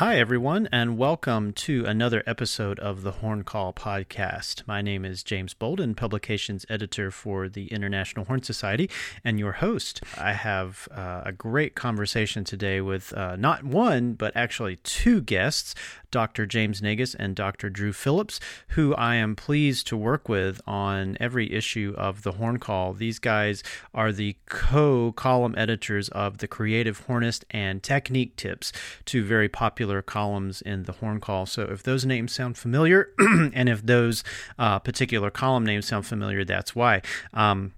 Hi, everyone, and welcome to another episode of the Horn Call podcast. My name is James Bolden, publications editor for the International Horn Society, and your host. I have uh, a great conversation today with uh, not one, but actually two guests. Dr. James Naigus and Dr. Drew Phillips, who I am pleased to work with on every issue of the Horn Call. These guys are the co column editors of the Creative Hornist and Technique Tips, two very popular columns in the Horn Call. So if those names sound familiar, and if those uh, particular column names sound familiar, that's why. Um,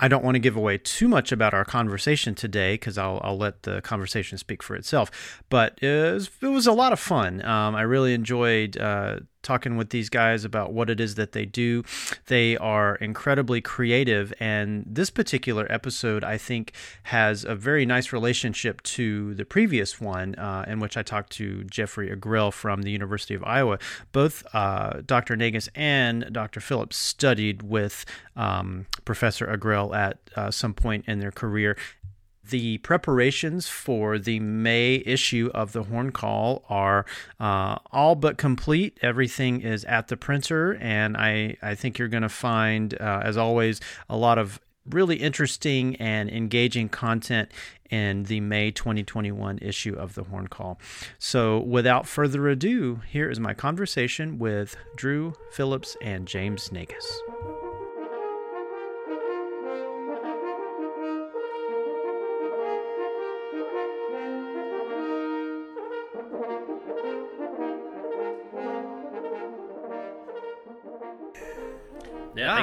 I don't want to give away too much about our conversation today because I'll, I'll let the conversation speak for itself. But it was, it was a lot of fun. Um, I really enjoyed uh, talking with these guys about what it is that they do. They are incredibly creative, and this particular episode, I think, has a very nice relationship to the previous one, uh, in which I talked to Jeffry Agrell from the University of Iowa. Both uh, Dr. Naigus and Dr. Phillips studied with um, Professor Agrell at uh, some point in their career, the preparations for the May issue of the Horn Call are uh, all but complete. Everything is at the printer, and I, I think you're going to find, uh, as always, a lot of really interesting and engaging content in the May 2021 issue of the Horn Call. So, without further ado, here is my conversation with Drew Phillips and James Naigus.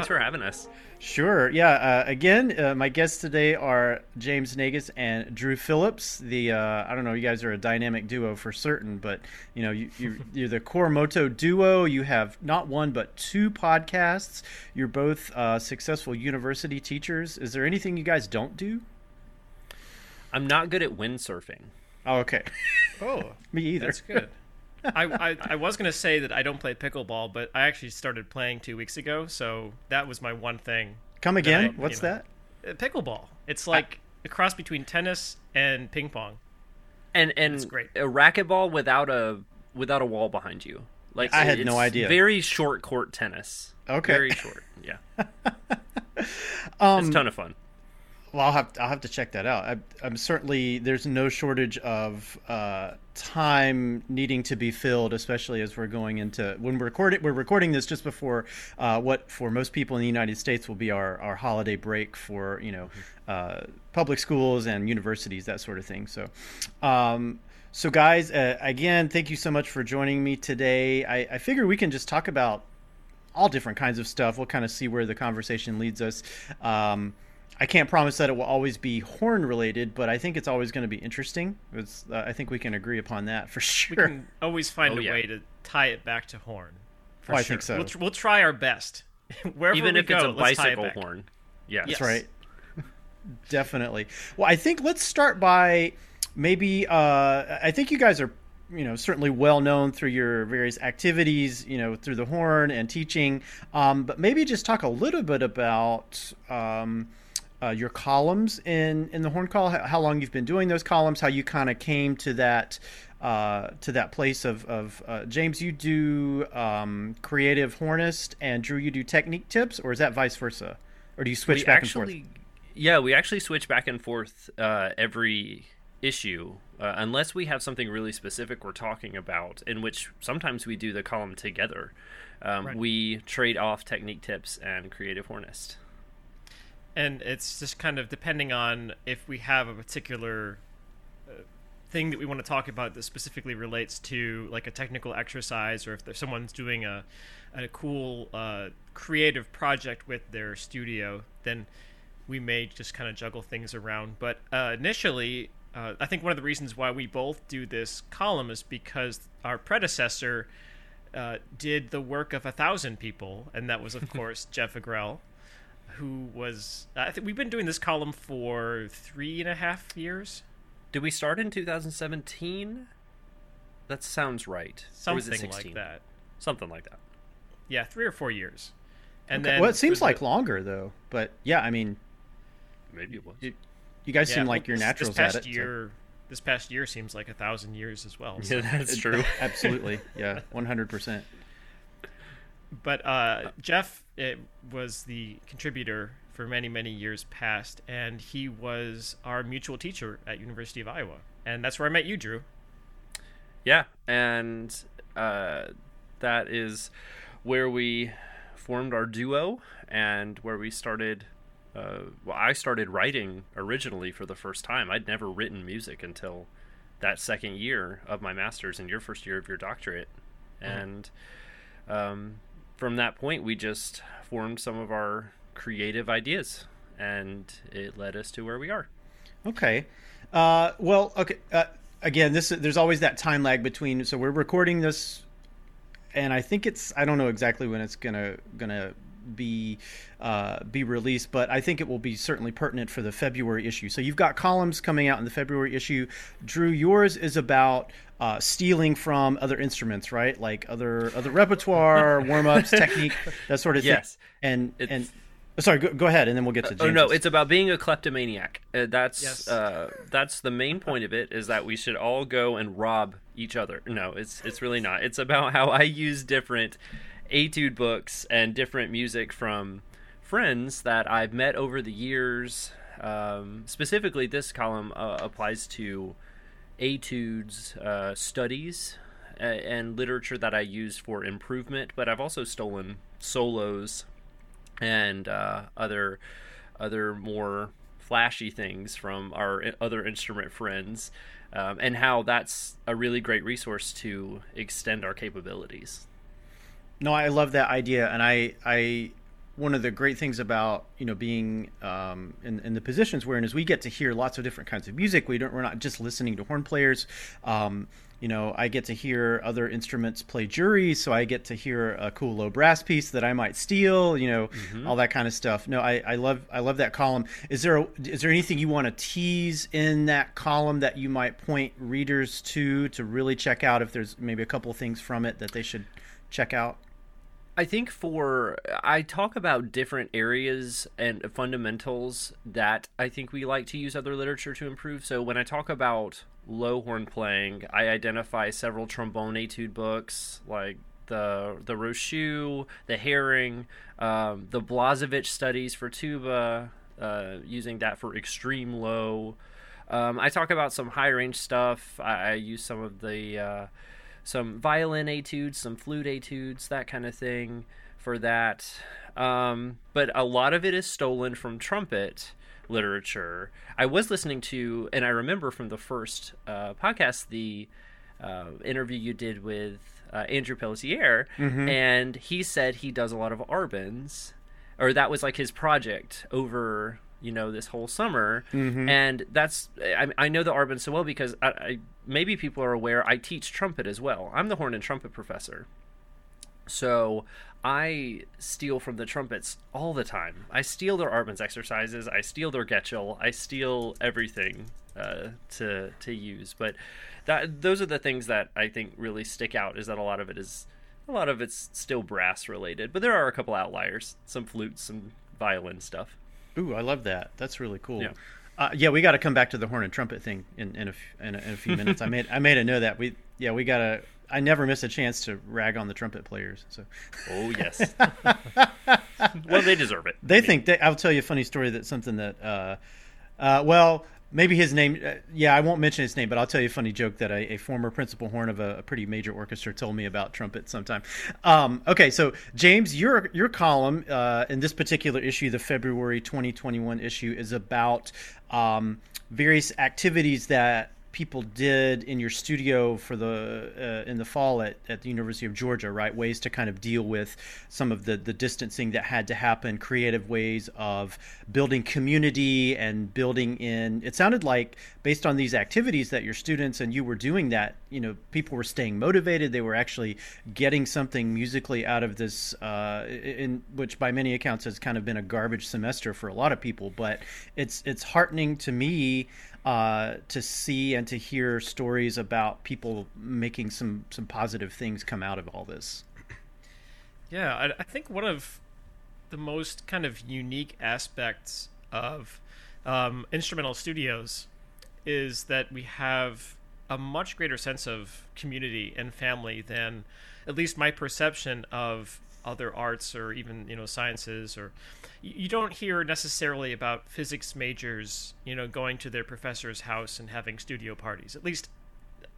Thanks for having us. Sure. Yeah. Uh, again, uh, my guests today are James Naigus and Drew Phillips. The uh, I don't know, you guys are a dynamic duo for certain, but you know, you, you're, you're the Core Moto duo. You have not one but two podcasts. You're both uh, successful university teachers. Is there anything you guys don't do? I'm not good at windsurfing. Oh, okay. Oh, Me either. that's good. I, I, I was gonna say that I don't play pickleball, but I actually started playing two weeks ago, so that was my one thing. Come that again? I- What's you know. that? Uh, Pickleball. It's like a cross between tennis and ping pong. And and That's great. a racquetball without a without a wall behind you. Like I had it's no idea. Very short court tennis. Okay. Very short. Yeah. Um, It's a ton of fun. Well, I'll have I'll have to check that out. I, I'm certainly there's no shortage of uh, time needing to be filled, especially as we're going into when we're recording. We're recording this just before uh, what for most people in the United States will be our, our holiday break for you know uh, public schools and universities that sort of thing. So. Um, so, guys, uh, again, thank you so much for joining me today. I, I figure we can just talk about all different kinds of stuff. We'll kind of see where the conversation leads us. Um, I can't promise that it will always be horn related, but I think it's always going to be interesting. It's, uh, I think we can agree upon that for sure. We can always find Oh, a yeah. way to tie it back to horn. For Oh, I think so. We'll, tr- we'll try our best. Wherever Even we if go, it's a let's it bicycle horn. Yes. Yes. That's right. Definitely. Well, I think let's start by maybe. Uh, I think you guys are, you know, certainly well known through your various activities, you know, through the horn and teaching. Um, but maybe just talk a little bit about. Um, uh, your columns in in the horn call how, how long you've been doing those columns how you kind of came to that uh, to that place of, of uh, James you do um, creative hornist and Drew you do technique tips or is that vice versa or do you switch we back actually, and forth Yeah, we actually switch back and forth uh, every issue, uh, unless we have something really specific we're talking about, in which sometimes we do the column together. Um, Right. We trade off technique tips and creative hornist. And it's just kind of depending on if we have a particular uh, thing that we want to talk about that specifically relates to like a technical exercise or if there's someone's doing a, a cool uh, creative project with their studio then we may just kind of juggle things around. But uh, initially uh, i think one of the reasons why we both do this column is because our predecessor uh, did the work of a thousand people and that was of course jeff agrell who was I think we've been doing this column for three and a half years, Did we start in 2017? That sounds right. Or was something it like that. Something like that. Yeah, three or four years. And Okay. then well it seems like the- longer though but yeah I mean Maybe it was. you, you guys yeah, seem like well, you're this- naturals this past at it so- year. this past year seems like a thousand years as well. So. Yeah, that's true. Absolutely, yeah, one hundred percent. But uh, Jeff was the contributor for many many years past, and he was our mutual teacher at University of Iowa, and that's where I met you, Drew. Yeah, and uh, that is where we formed our duo and where we started. Uh, well, I started writing originally for the first time. I'd never written music until that second year of my master's and your first year of your doctorate, mm-hmm. and um, from that point, we just formed some of our creative ideas, and it led us to where we are. Okay. Uh, well, okay. Uh, again, this there's always that time lag between. So we're recording this, and I think it's I don't know exactly when it's gonna gonna be uh, be released, but I think it will be certainly pertinent for the February issue. So you've got columns coming out in the February issue. Drew, yours is about uh, stealing from other instruments, right? Like other other repertoire, warm ups, technique, that sort of thing. Yes, and it's... and Sorry, go, go, ahead, and then we'll get to. James. oh no, it's about being a kleptomaniac. Uh, that's yes. uh, that's the main point of it. Is that we should all go and rob each other. No, it's it's really not. It's about how I use different etude books and different music from friends that I've met over the years. Um, specifically, this column uh, applies to etudes, uh, studies, and literature that I use for improvement. But I've also stolen solos and uh, other other more flashy things from our other instrument friends, um, and how that's a really great resource to extend our capabilities. No, I love that idea, and I, I, one of the great things about you know being um, in, in the positions we're in is we get to hear lots of different kinds of music. We don't, we're not just listening to horn players. Um, you know, I get to hear other instruments play jury, so I get to hear a cool low brass piece that I might steal. You know, mm-hmm. all that kind of stuff. No, I, I love I love that column. Is there a, is there anything you want to tease in that column that you might point readers to to really check out if there's maybe a couple things from it that they should check out? I think for I talk about different areas and fundamentals that I think we like to use other literature to improve. So when I talk about low horn playing, I identify several trombone etude books like the the Rochut, the Hering, um, the Blazevich studies for tuba, uh, using that for extreme low. Um, I talk about some high range stuff. I, I use some of the uh, some violin etudes, some flute etudes, that kind of thing for that. Um, but a lot of it is stolen from trumpet literature. I was listening to, and I remember from the first uh, podcast, the uh, interview you did with uh, Andrew Pelletier, mm-hmm. and he said he does a lot of Arbans, or that was like his project over you know this whole summer mm-hmm. and that's I, I, know the Arbans so well because I, I, maybe people are aware i teach trumpet as well i'm the horn and trumpet professor so I steal from the trumpets all the time. I steal their Arbans exercises. I steal their Getchell. I steal everything uh, to to use. But that those are the things that I think really stick out. Is that a lot of it is a lot of it's still brass related, but there are a couple outliers. Some flutes, some violin stuff. Ooh, I love that. That's really cool. Yeah. Uh, yeah, we got to come back to the horn and trumpet thing in in a, in a, in a few minutes. I made I made a note that we yeah we got to I never miss a chance to rag on the trumpet players. So, oh yes, well they deserve it. They think they, I'll tell you a funny story that something that, uh, uh, well, maybe his name. Uh, yeah, I won't mention his name, but I'll tell you a funny joke that a, a former principal horn of a, a, pretty major orchestra told me about trumpet sometime. Um, okay, so James, your your column uh, in this particular issue, the February 2021 issue, is about um, various activities that people did in your studio for the uh, in the fall at, at the University of Georgia, right? Ways to kind of deal with some of the the distancing that had to happen, creative ways of building community and building in. It sounded like based on these activities that your students and you were doing that, you know, people were staying motivated. They were actually getting something musically out of this, uh, in which by many accounts has kind of been a garbage semester for a lot of people. But it's it's heartening to me uh, to see and to hear stories about people making some some positive things come out of all this. Yeah, I, I think one of the most kind of unique aspects of um, instrumental studios is that we have a much greater sense of community and family than at least my perception of other arts or even you know sciences or you don't hear necessarily about physics majors you know going to their professor's house and having studio parties at least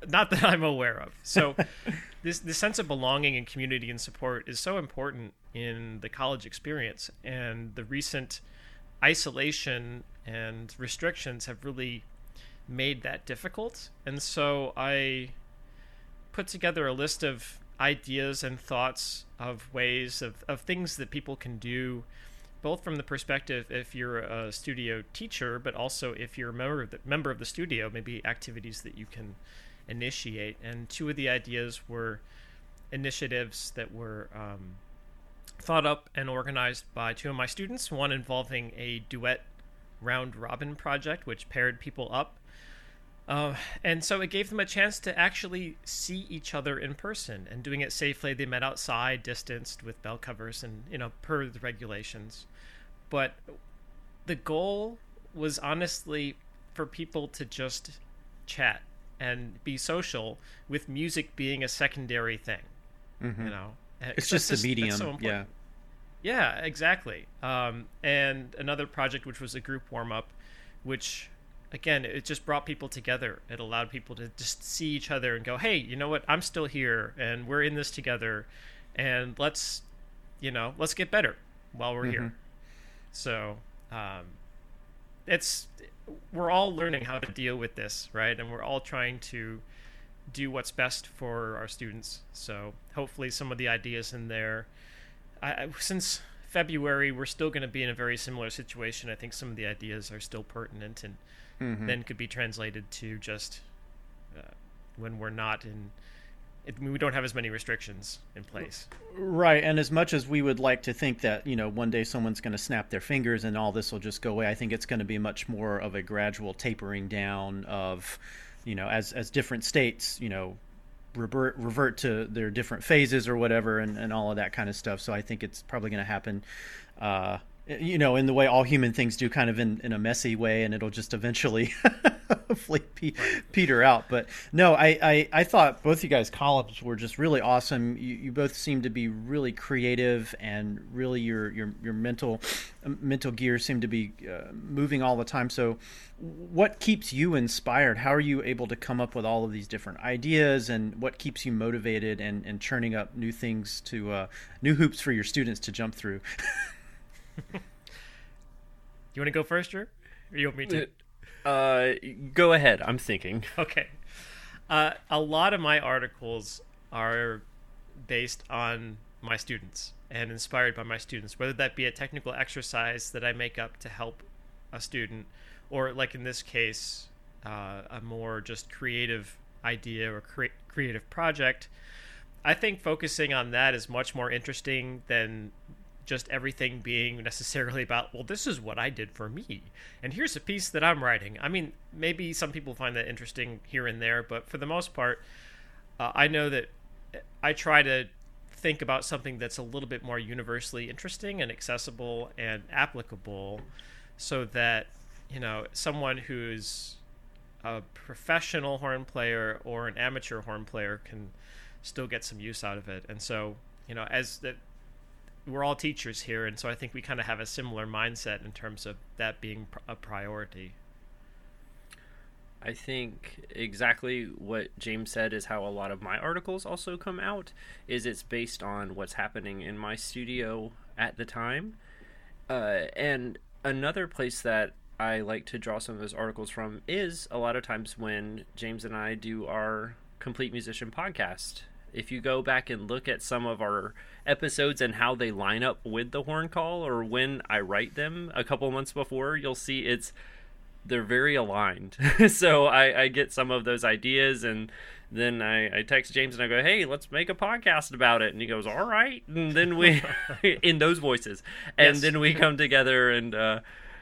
not that I'm aware of. So this this sense of belonging and community and support is so important in the college experience and the recent isolation and restrictions have really made that difficult. And so I put together a list of ideas and thoughts of ways of, of things that people can do both from the perspective if you're a studio teacher but also if you're a member of the, member of the studio maybe activities that you can initiate. And two of the ideas were initiatives that were um, thought up and organized by two of my students one involving a duet round robin project which paired people up uh, and so it gave them a chance to actually see each other in person and doing it safely. They met outside, distanced with bell covers and, you know, per the regulations. But the goal was honestly for people to just chat and be social with music being a secondary thing. Mm-hmm. You know, it's just, just the medium. So yeah. Yeah, exactly. Um, and another project, which was a group warm up, which again, it just brought people together. It allowed people to just see each other and go, "Hey, you know what? I'm still here, and we're in this together, and let's, you know, let's get better while we're mm-hmm. here." So, um, it's we're all learning how to deal with this, right? And we're all trying to do what's best for our students. So, hopefully, some of the ideas in there, I, since February, we're still going to be in a very similar situation. I think some of the ideas are still pertinent and mm-hmm. then could be translated to just uh, when we're not in it, we don't have as many restrictions in place. Right, and as much as we would like to think that you know one day someone's going to snap their fingers and all this will just go away, I think it's going to be much more of a gradual tapering down of, you know, as as different states, you know, revert revert to their different phases or whatever, and and all of that kind of stuff. So I think it's probably going to happen. Uh, you know, in the way all human things do, kind of in, in a messy way, and it'll just eventually hopefully pe- peter out. But no, I, I, I, thought both you guys' columns were just really awesome. You, you both seem to be really creative, and really your your your mental mental gear seem to be uh, moving all the time. So, what keeps you inspired? How are you able to come up with all of these different ideas, and what keeps you motivated and, and churning up new things to uh, new hoops for your students to jump through? you want to go first, Drew? Or you want me to? Uh, go ahead. I'm thinking. Okay. Uh, a lot of my articles are based on my students and inspired by my students, whether that be a technical exercise that I make up to help a student, or like in this case, uh, a more just creative idea or cre- creative project. I think focusing on that is much more interesting than just everything being necessarily about well this is what i did for me. And here's a piece that i'm writing. I mean maybe some people find that interesting here and there but for the most part uh, i know that i try to think about something that's a little bit more universally interesting and accessible and applicable so that you know someone who's a professional horn player or an amateur horn player can still get some use out of it. And so you know as the we're all teachers here, and so I think we kind of have a similar mindset in terms of that being a priority. I think exactly what James said is how a lot of my articles also come out is it's based on what's happening in my studio at the time. Uh, and another place that I like to draw some of those articles from is a lot of times when James and I do our complete musician podcast if you go back and look at some of our episodes and how they line up with the horn call or when I write them a couple months before, you'll see it's they're very aligned. so I, I, get some of those ideas and then I, I, text James and I go, Hey, let's make a podcast about it and he goes, All right and then we in those voices. And yes. then we come together and uh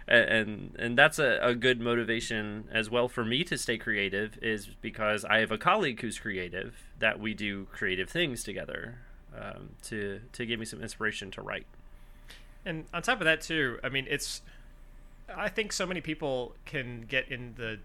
and and that's a, a good motivation as well for me to stay creative is because I have a colleague who's creative that we do creative things together um, to to give me some inspiration to write. And on top of that too, I mean, it's I think so many people can get in the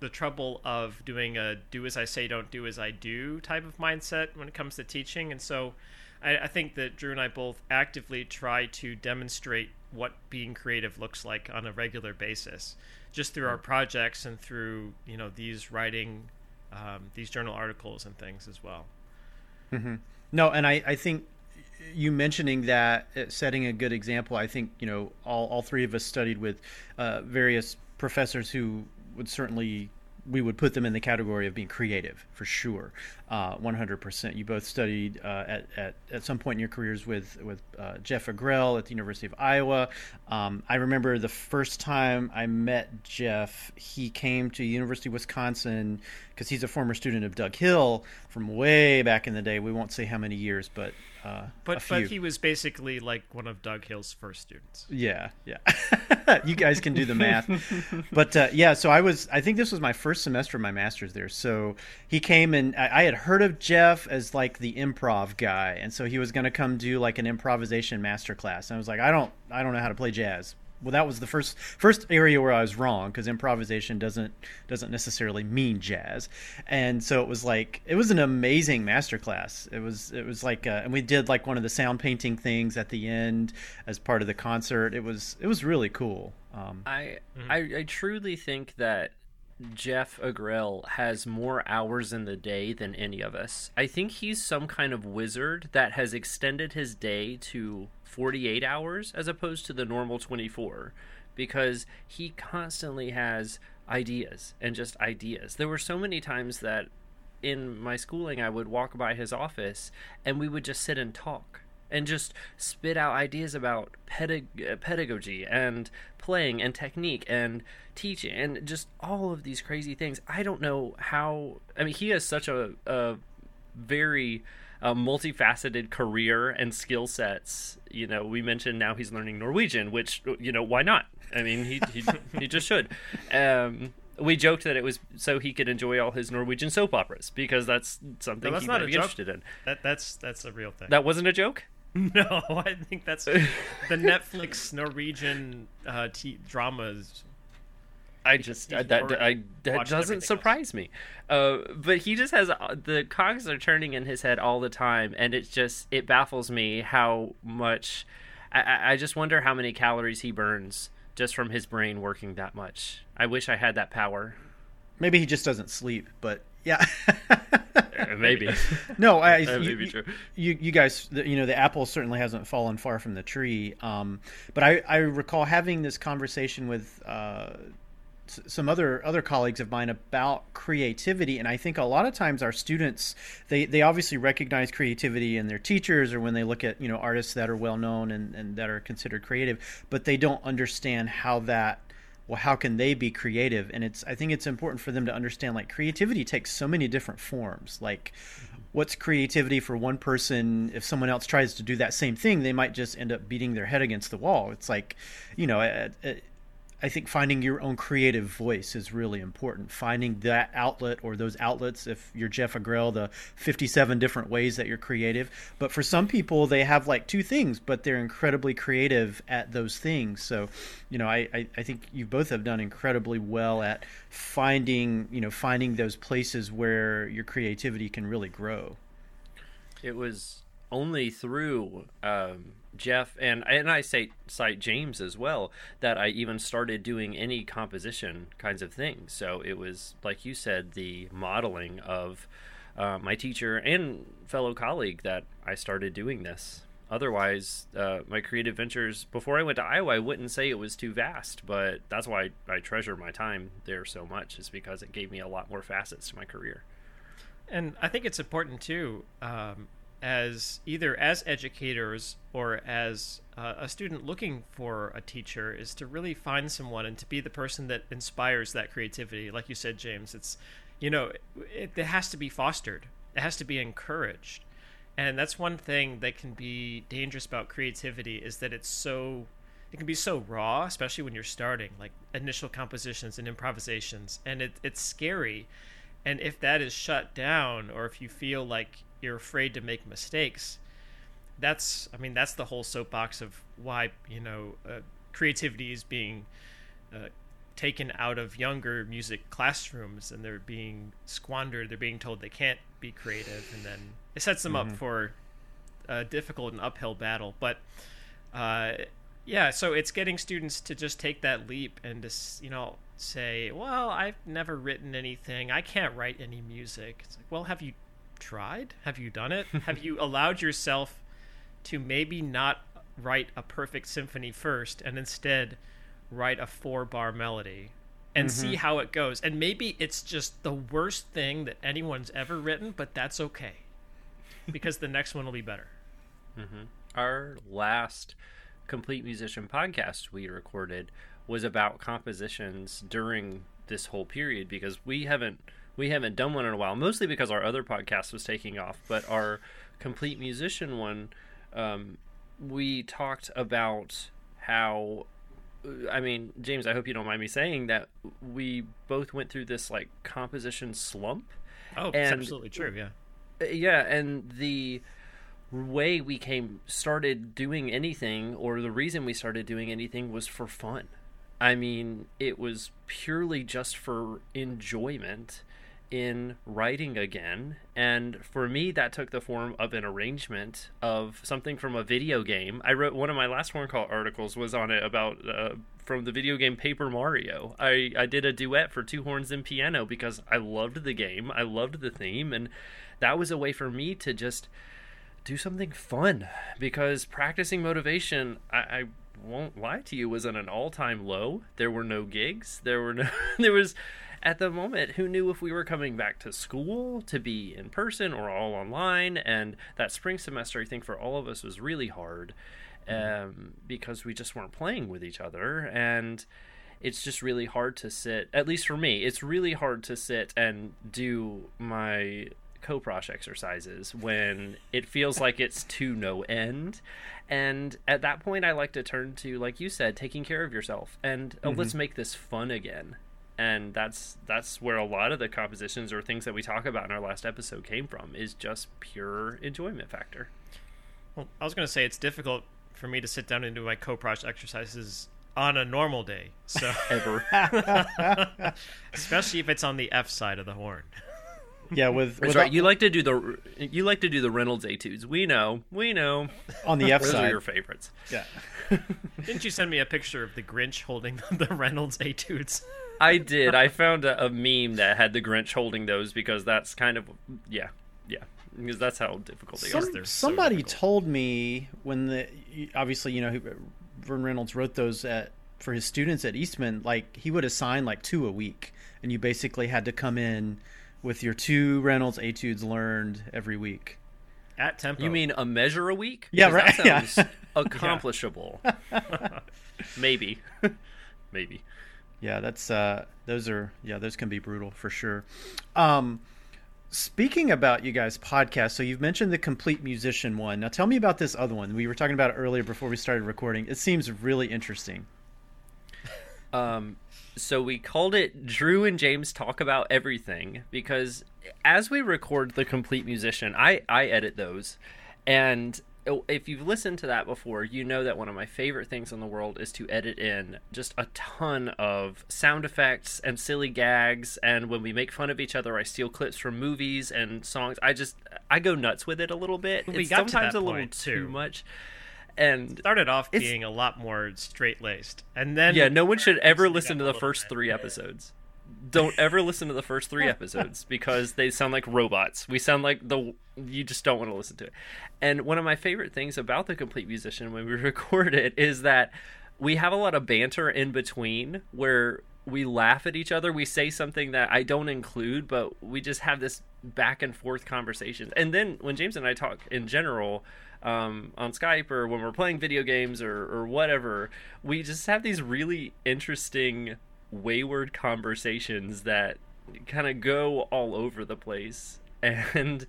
the trouble of doing a do as I say, don't do as I do type of mindset when it comes to teaching. And so I, I think that Drew and I both actively try to demonstrate what being creative looks like on a regular basis, just through our projects and through you know these writing, um, these journal articles and things as well. Mm-hmm. No, and I, I think you mentioning that uh, setting a good example. I think you know all all three of us studied with uh, various professors who would certainly we would put them in the category of being creative for sure, uh, 100%. You both studied uh, at, at, at some point in your careers with with uh, Jeff Agrell at the University of Iowa. Um, I remember the first time I met Jeff, he came to University of Wisconsin because he's a former student of Doug Hill from way back in the day. We won't say how many years, but uh, but but he was basically like one of Doug Hill's first students. Yeah, yeah. you guys can do the math, but uh, yeah. So I was. I think this was my first semester of my master's there. So he came and I, I had heard of Jeff as like the improv guy, and so he was going to come do like an improvisation master class. And I was like, I don't, I don't know how to play jazz, well that was the first first area where I was wrong because improvisation doesn't doesn't necessarily mean jazz, and so it was like it was an amazing masterclass. It was it was like uh, and we did like one of the sound painting things at the end as part of the concert. It was it was really cool. Um, I, mm-hmm. I I truly think that Jeff Agrell has more hours in the day than any of us. I think he's some kind of wizard that has extended his day to 48 hours as opposed to the normal 24 because he constantly has ideas and just ideas. There were so many times that in my schooling I would walk by his office and we would just sit and talk and just spit out ideas about pedag- pedagogy and playing and technique and teaching and just all of these crazy things. I don't know how. I mean, he has such a, a very uh, multifaceted career and skill sets. You know, we mentioned now he's learning Norwegian, which you know why not? I mean, he he, he just should. Um, we joked that it was so he could enjoy all his Norwegian soap operas because that's something no, that's he might be joke. interested in. That that's that's a real thing. That wasn't a joke. No, I think that's the Netflix Norwegian uh, t- dramas. I just I, that I, that doesn't surprise else. me, uh, but he just has uh, the cogs are turning in his head all the time, and it's just it baffles me how much. I, I just wonder how many calories he burns just from his brain working that much. I wish I had that power. Maybe he just doesn't sleep, but yeah. maybe. no, I, you, you, you, guys, you know, the apple certainly hasn't fallen far from the tree. Um, but I, I recall having this conversation with uh, some other other colleagues of mine about creativity, and I think a lot of times our students they they obviously recognize creativity in their teachers or when they look at you know artists that are well known and, and that are considered creative, but they don't understand how that well how can they be creative? And it's i think it's important for them to understand like creativity takes so many different forms. Like mm-hmm. what's creativity for one person? If someone else tries to do that same thing they might just end up beating their head against the wall. It's like you know I think finding your own creative voice is really important. Finding that outlet or those outlets, if you're Jeff Agrell, the 57 different ways that you're creative. But for some people, they have like two things, but they're incredibly creative at those things. So, you know, I, I, I think you both have done incredibly well at finding, you know, finding those places where your creativity can really grow. It was only through um, Jeff and and I say cite James as well that I even started doing any composition kinds of things. So it was like you said, the modeling of uh, my teacher and fellow colleague that I started doing this. Otherwise, uh, my creative ventures before I went to Iowa, I wouldn't say it was too vast, but that's why I, treasure my time there so much, is because it gave me a lot more facets to my career. And I think it's important too. Um, as either as educators or as uh, a student looking for a teacher is to really find someone and to be the person that inspires that creativity. Like you said james it's you know it, it has to be fostered. It has to be encouraged. And that's one thing that can be dangerous about creativity is that it's so it can be so raw especially when you're starting like initial compositions and improvisations. And it, it's scary. And if that is shut down or if you feel like you're afraid to make mistakes that's i mean that's the whole soapbox of why you know uh, creativity is being uh, taken out of younger music classrooms and they're being squandered. They're being told they can't be creative, and then it sets them mm-hmm. up for a difficult and uphill battle. But uh, yeah, so it's getting students to just take that leap and just you know say, "Well, I've never written anything. I can't write any music." It's like, well, have you tried? Have you done it? have you allowed yourself to maybe not write a perfect symphony first and instead write a four bar melody and mm-hmm. see how it goes. And maybe it's just the worst thing that anyone's ever written, but that's okay because the next one will be better. Mm-hmm. Our last complete musician podcast we recorded was about compositions during this whole period because we haven't we haven't done one in a while mostly because our other podcast was taking off but our complete musician one um, we talked about how I mean, James, I hope you don't mind me saying that we both went through this like composition slump. Oh, and, absolutely true. Yeah. Uh, yeah, and the way we came started doing anything, or the reason we started doing anything, was for fun. I mean, it was purely just for enjoyment in writing again. And for me, that took the form of an arrangement of something from a video game. I wrote one of my last Horn Call articles was on it about uh, from the video game Paper Mario. I, I did a duet for two horns and piano because I loved the game, I loved the theme, and that was a way for me to just do something fun because practicing motivation, I, I won't lie to you, was at an all time low. There were no gigs. There were no, there was, at the moment, who knew if we were coming back to school to be in person or all online? And that spring semester, I think for all of us was really hard mm-hmm. um, because we just weren't playing with each other. And it's just really hard to sit, at least for me, it's really hard to sit and do my Kopprasch exercises when it feels like it's to no end and at that point i like to turn to like you said taking care of yourself and oh, mm-hmm. let's make this fun again and that's that's where a lot of the compositions or things that we talk about in our last episode came from is just pure enjoyment factor. Well i was going to say it's difficult for me to sit down and do my Kopprasch exercises on a normal day so ever. Especially if it's on the f side of the horn. Yeah with, that's right. you like to do the you like to do the reynolds etudes. We know. We know. On the f Those side. are your favorites. Yeah. Didn't you send me a picture of the grinch holding the reynolds etudes I did. I found a, a, meme that had the Grinch holding those because that's kind of yeah, yeah. Because that's how difficult they Some, are. somebody so told me when the obviously you know Verne Reynolds wrote those at for his students at Eastman. Like he would assign like two a week, and you basically had to come in with your two Reynolds etudes learned every week. At tempo. You mean a measure a week? Yeah, right. That sounds yeah. accomplishable. Maybe. Maybe yeah that's uh those are yeah those can be brutal for sure. Um speaking about you guys podcast so you've mentioned the complete musician one. Now tell me about this other one we were talking about earlier before we started recording. It seems really interesting. Um so we called it drew and james talk about everything because as we record the complete musician i i edit those. And if you've listened to that before, you know that one of my favorite things in the world is to edit in just a ton of sound effects and silly gags. And when we make fun of each other, I steal clips from movies and songs. I just I go nuts with it a little bit. We it's got sometimes a little too. too much. And started off being a lot more straight laced, and then yeah, no one should ever listen to the first three episodes don't ever listen to the first three episodes because they sound like robots. We sound like the you just don't want to listen to it. And one of my favorite things about the complete musician when we record it is that we have a lot of banter in between where we laugh at each other. We say something that I don't include, but we just have this back and forth conversations. And then when James and I talk in general, um, on Skype or when we're playing video games or, or whatever, we just have these really interesting wayward conversations that kind of go all over the place. And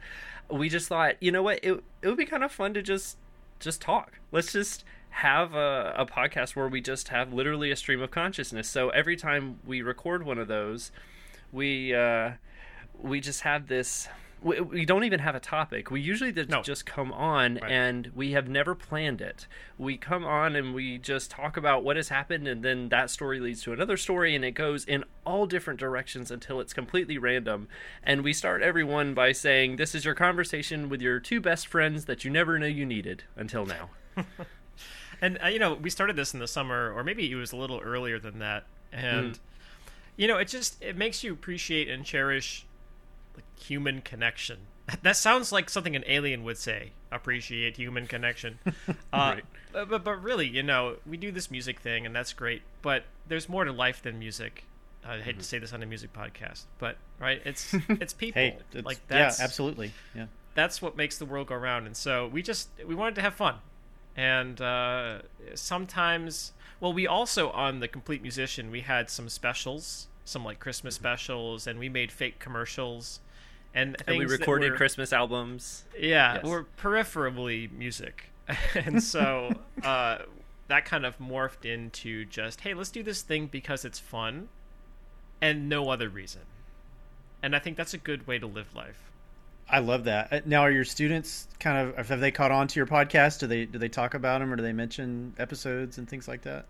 we just thought you know what? It, it would be kind of fun to just just talk. Let's just have a, a podcast where we just have literally a stream of consciousness. So every time we record one of those we uh we just have this we, we don't even have a topic. We usually just, No. just come on Right. and we have never planned it. We come on and we just talk about what has happened, and then that story leads to another story, and it goes in all different directions until it's completely random. And we start everyone by saying, This is your conversation with your two best friends that you never knew you needed until now. And uh, you know, we started this in the summer, or maybe it was a little earlier than that. And you know, it just it makes you appreciate and cherish like human connection. That sounds like something an alien would say. Appreciate human connection. uh, Right. but, but but really, you know, we do this music thing, and that's great. But there's more to life than music. I hate to say this on a music podcast, but right, it's it's people. Hey, it's, like that. yeah, that's absolutely. Yeah. that's what makes the world go round and so we just we wanted to have fun and uh, sometimes well we also on the complete musician we had some specials some like christmas specials and we made fake commercials and, And we recorded were- Christmas albums. yeah Yes. we're peripherally music and so uh, that kind of morphed into just hey let's do this thing because it's fun and no other reason and i think that's a good way to live life I love that. Uh, Now, are your students kind of have they caught on to your podcast? Do they do they talk about them or do they mention episodes and things like that?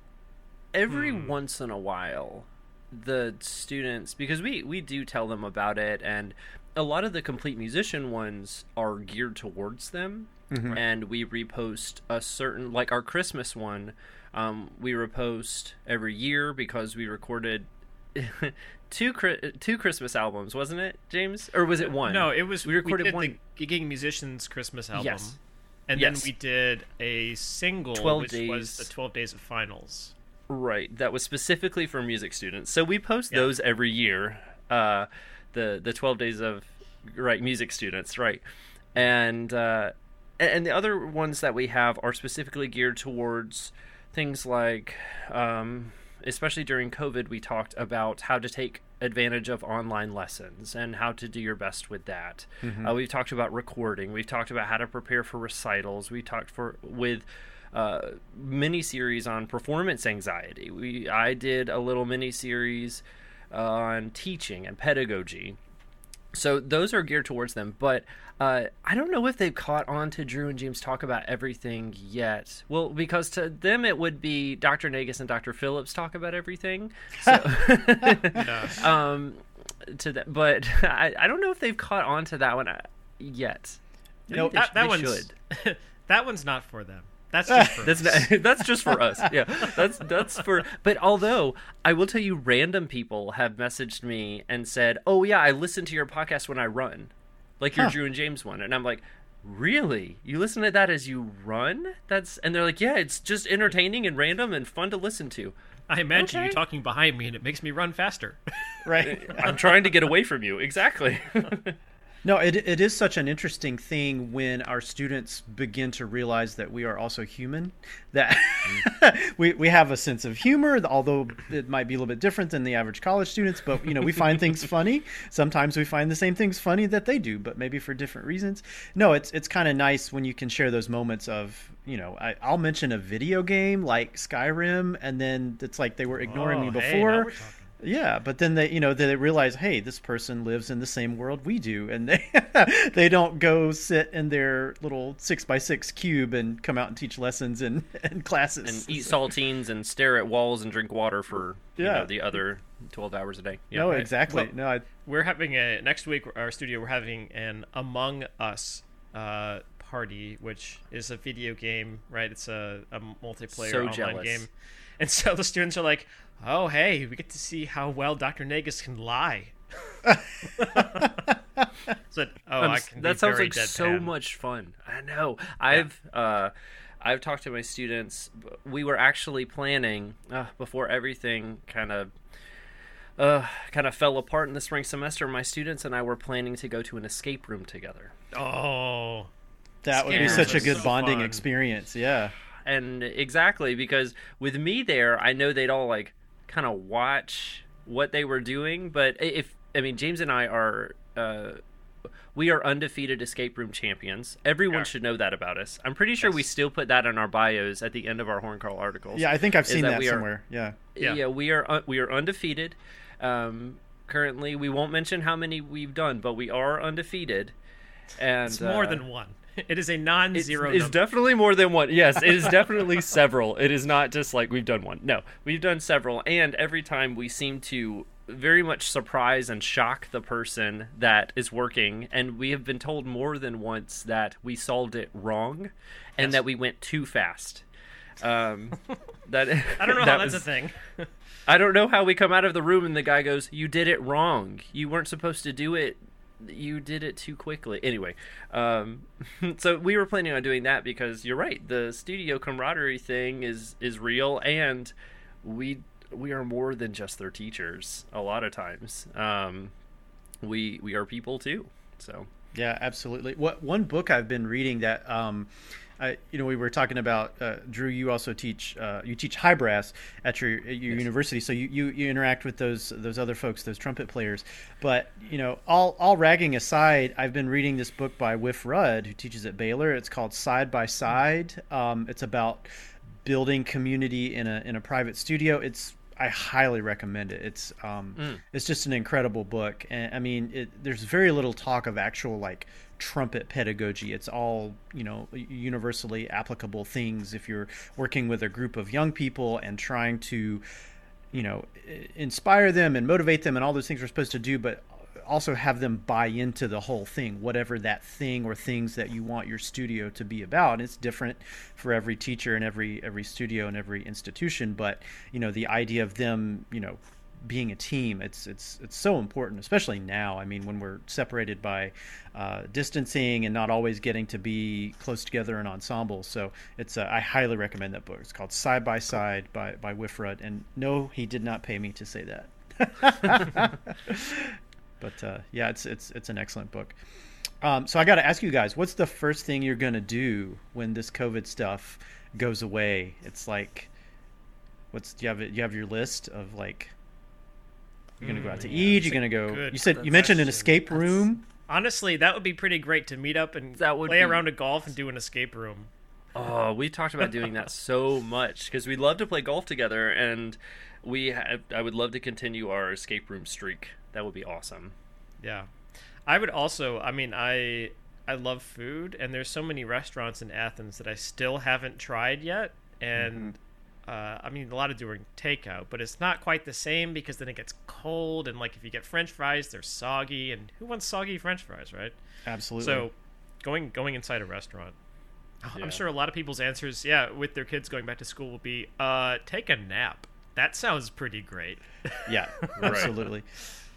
every once in a while the students because we we do tell them about it and a lot of the complete musician ones are geared towards them and we repost a certain like our christmas one um, we repost every year because we recorded two Chri- two christmas albums wasn't it james or was it one No, it was we recorded did one the Gigging Musicians Christmas album. Yes. And Yes. then we did a single 12 which was the 12 days of finals. Right, that was specifically for music students. So we post Yeah. those every year. Uh, the the twelve days of right music students, right, and uh, and the other ones that we have are specifically geared towards things like, um, especially during COVID, we talked about how to take advantage of online lessons and how to do your best with that. Uh, we've talked about recording. We've talked about how to prepare for recitals. We talked for with uh, mini series on performance anxiety. We I did a little mini series on teaching and pedagogy. So those are geared towards them, but uh, I don't know if they've caught on to Drew and James talk about everything yet. Well, because to them it would be Dr. Naigus and Dr. Phillips talk about everything. So, um, to that, but I, I don't know if they've caught on to that one uh, yet. Maybe No, they That, sh- that they one's should. that one's not for them. That's just for That's us. not, that's just for us. Yeah, that's that's for. But although I will tell you, random people have messaged me and said, "Oh yeah, I listen to your podcast when I run, like your Huh. Drew and James one," and I'm like. Really? You listen to that as you run? That's and they're like, yeah, it's just entertaining and random and fun to listen to. I imagine you talking behind me and it makes me run faster. Right. I'm trying to get away from you. Exactly. No, it, it is such an interesting thing when our students begin to realize that we are also human, that we, we have a sense of humor, although it might be a little bit different than the average college students, but you know, we find things funny. Sometimes we find the same things funny that they do, but maybe for different reasons. No, it's it's kind of nice when you can share those moments of, you know, I, I'll mention a video game like Skyrim and then it's like they were ignoring Oh, me before. talking. Yeah, but then they, you know, they realize, hey, this person lives in the same world we do, and they they don't go sit in their little six by six cube and come out and teach lessons and, and classes and eat saltines and stare at walls and drink water for you Yeah. know, the other 12 hours a day. Yeah. No, exactly. Well- no, I, We're having a next week. Our studio. We're having an Among Us uh, party, which is a video game. Right? It's a, a multiplayer So online jealous. game. And so the students are like, "Oh, hey, we get to see how well Dr. Naigus can lie." so, oh, I'm I s- can that sounds very like so much fun. I know. I've uh, I've talked to my students. We were actually planning uh, before everything kind of uh, kind of fell apart in the spring semester. My students and I were planning to go to an escape room together. Oh, that would be such a good So bonding fun. experience. Yeah. And exactly because with me there i know they'd all like kind of watch what they were doing but if i mean james and i are uh we are undefeated escape room champions everyone Yeah. should know that about us i'm pretty sure we still put that in our bios at the end of our horn call articles Yeah, I think I've seen that that, we are- somewhere. Yeah. Yeah. yeah, we are un- we are undefeated um currently we won't mention how many we've done but we are undefeated and It's more uh, than one. It is a non-zero. it's number. definitely more than one. Yes, it is definitely several. It is not just like we've done one. No, we've done several, and every time we seem to very much surprise and shock the person that is working. And we have been told more than once that we solved it wrong, and that we went too fast. Um, that I don't know that how that's was- a thing. I don't know how we come out of the room and the guy goes, "You did it wrong. You weren't supposed to do it. You did it too quickly." Anyway, um, so we were planning on doing that because you're right. The studio camaraderie thing is is real, and we we are more than just their teachers. A lot of times, um, we we are people too. So Yeah, absolutely. What one book I've been reading that um, I, you know, we were talking about uh, Drew. You also teach uh, you teach high brass at your at your university, so you, you, you interact with those those other folks, those trumpet players. But you know, all all ragging aside, I've been reading this book by Wiff Rudd, who teaches at Baylor. It's called Side by Side. Um, it's about building community in a in a private studio. It's I highly recommend it. It's um, it's just an incredible book, and I mean, it, there's very little talk of actual like trumpet pedagogy. It's all you know universally applicable things. If you're working with a group of young people and trying to, you know, inspire them and motivate them and all those things we're supposed to do, but also have them buy into the whole thing, whatever that thing or things that you want your studio to be about. And it's different for every teacher and every every studio and every institution, but you know, the idea of them, you know, being a team, it's it's it's so important, especially now. I mean, when we're separated by uh, distancing and not always getting to be close together in ensembles. So it's uh, I highly recommend that book. It's called Side by Side by by Wiff Rudd. And no, he did not pay me to say that. but uh, yeah, it's it's it's an excellent book. Um, so I got to ask you guys, what's the first thing you're gonna do when this COVID stuff goes away? It's like, what's do you have? it- You have your list of like, you're gonna go out to Mm, eat. You're gonna go. good You said you mentioned an escape room. Honestly, that would be pretty great to meet up and That would play be- around a golf and do an escape room. Oh, we talked about doing that so much because we love to play golf together, and we ha- I would love to continue our escape room streak. That would be awesome. Yeah. I would also I mean I I love food and there's so many restaurants in Athens that I still haven't tried yet and uh, I mean a lot of doing takeout but it's not quite the same because then it gets cold and like if you get french fries they're soggy and who wants soggy french fries right Absolutely. so going going inside a restaurant Yeah. I'm sure a lot of people's answers yeah with their kids going back to school will be uh take a nap that sounds pretty great Yeah, absolutely.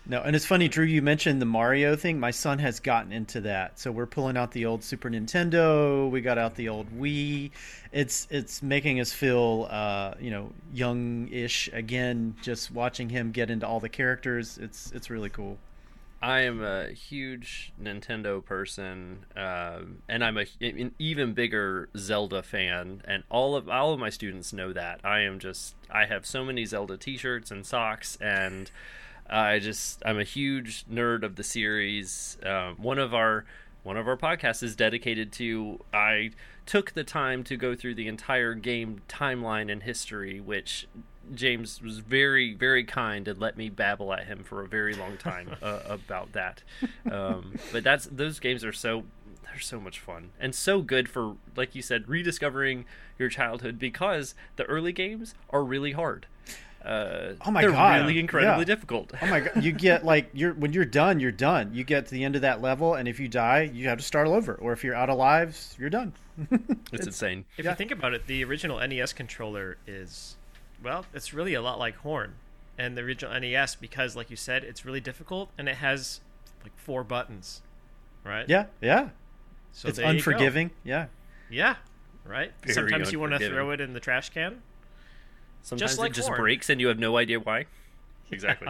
No, and it's funny, Drew. You mentioned the Mario thing. My son has gotten into that, so we're pulling out the old Super Nintendo. We got out the old Wii. It's it's making us feel, uh, you know, young-ish again. Just watching him get into all the characters. It's it's really cool. I am a huge Nintendo person, um, and I'm a, an even bigger Zelda fan. And all of all of my students know that. I am just I have so many Zelda T-shirts and socks, and I just I'm a huge nerd of the series. Um, one of our one of our podcasts is dedicated to I took the time to go through the entire game timeline and history, which James was very very kind and let me babble at him for a very long time uh, about that. Um, but that's those games are so they're so much fun and so good for like you said rediscovering your childhood because the early games are really hard. Uh, Oh my they're God, really incredibly yeah. difficult. Oh my god! You get like you're when you're done, you're done. You get to the end of that level, and if you die, you have to start all over. Or if you're out of lives, you're done. It's insane. If Yeah. you think about it, the original NES controller is, well, it's really a lot like Horn and the original NES because, like you said, it's really difficult and it has like four buttons, right? Yeah, yeah. So it's there you go. unforgiving. Yeah. Yeah, right. Very Sometimes you want to throw it in the trash can. Sometimes like it just Horn. breaks and you have no idea why. Exactly.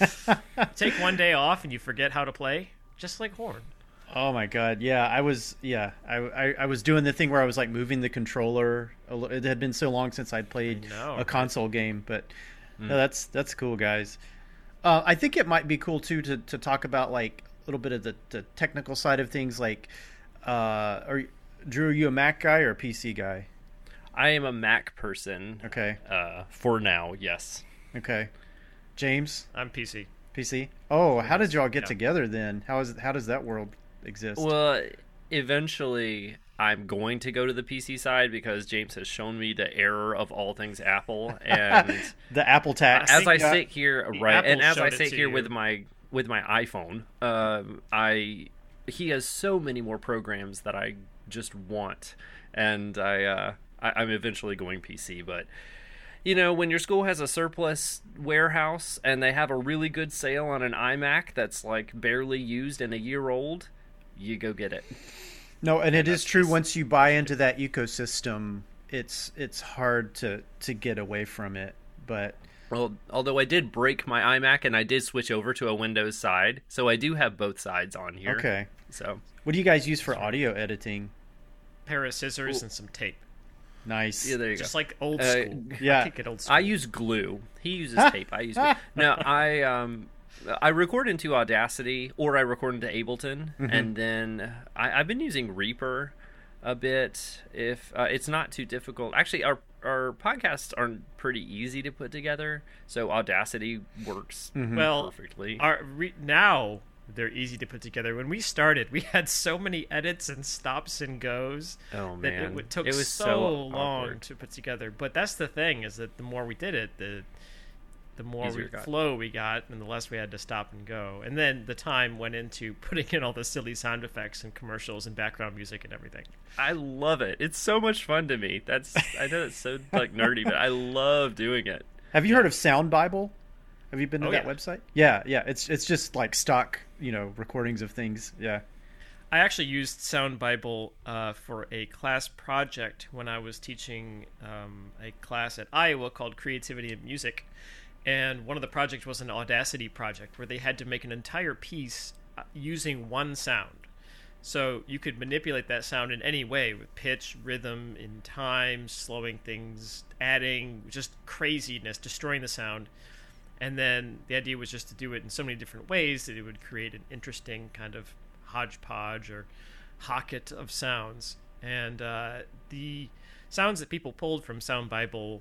Take one day off and you forget how to play, just like Horn. Oh my god, yeah, I was yeah, I, I, I was doing the thing where I was like moving the controller. It had been so long since I'd played I know, a right? console game, but no, that's that's cool, guys. Uh, I think it might be cool too to, to talk about like a little bit of the, the technical side of things. Like, uh, are Drew, are you a Mac guy or a PC guy? I am a Mac person. Okay, Uh, for now, yes. okay. James, I'm PC. PC. Oh, how did y'all get Yeah. together then? How is how does that world exist. Well, eventually I'm going to go to the PC side because James has shown me the error of all things Apple, and the Apple tax. as I think, sit here, the right, Apple and as showed I it sit to here you. with my with my iPhone, um, I he has so many more programs that I just want, and I, uh, I I'm eventually going PC, but. You know, when your school has a surplus warehouse and they have a really good sale on an iMac that's like barely used and a year old, you go get it. No, and it is true. just- Once you buy into that ecosystem, it's it's hard to to get away from it. But Well, although I did break my iMac and I did switch over to a Windows side, so I do have both sides on here. okay, So what do you guys use for audio editing? pair of scissors Ooh. and some tape. Nice. yeah, there you Just go. like old Uh, school. yeah. I could get old school. I use glue. He uses tape. I use glue. No, I um I record into Audacity or I record into Ableton, Mm-hmm. and then I, I've been using Reaper a bit. If uh, it's not too difficult, actually, our our podcasts aren't pretty easy to put together, so Audacity works Mm-hmm. well, perfectly. Our, re, now they're easy to put together. When we started, we had so many edits and stops and goes oh that man, it would, took it was so, so long awkward. to put together. But that's the thing is that the more we did it, the the more we, flow we got, and the less we had to stop and go. And then the time went into putting in all the silly sound effects and commercials and background music and everything. I love it. It's so much fun to me. That's I know it's so like nerdy, but I love doing it. Have you heard of Sound Bible? Have you been to Oh, that yeah. website? Yeah, yeah. It's it's just like stock, you know, recordings of things. Yeah. I actually used Sound Bible uh, for a class project when I was teaching um, a class at Iowa called Creativity in Music. And one of the projects was an Audacity project where they had to make an entire piece uh, using one sound. So you could manipulate that sound in any way with pitch, rhythm, in time, slowing things, adding just craziness, destroying the sound. And then the idea was just to do it in so many different ways that it would create an interesting kind of hodgepodge or hocket of sounds. And uh, the sounds that people pulled from Sound Bible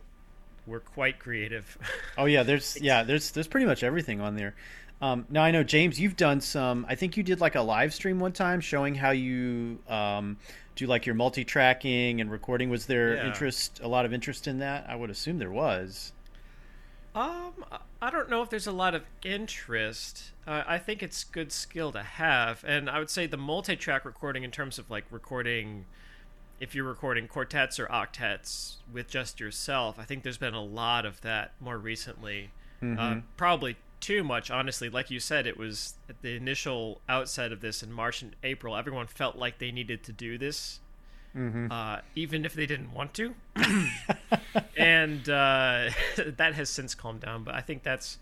were quite creative. Oh yeah, there's yeah, there's there's pretty much everything on there. Um, now I know James, you've done some. I think you did like a live stream one time showing how you um, do like your multi-tracking and recording. Was there Yeah. interest, a lot of interest in that? I would assume there was. Um, I- don't know if there's a lot of interest. Uh, I think it's good skill to have, and I would say the multi-track recording in terms of like recording, if you're recording quartets or octets with just yourself, I think there's been a lot of that more recently. Uh, probably too much, honestly. Like you said, it was at the initial outset of this in March and April. Everyone felt like they needed to do this, uh, even if they didn't want to and uh, that has since calmed down. But I think that's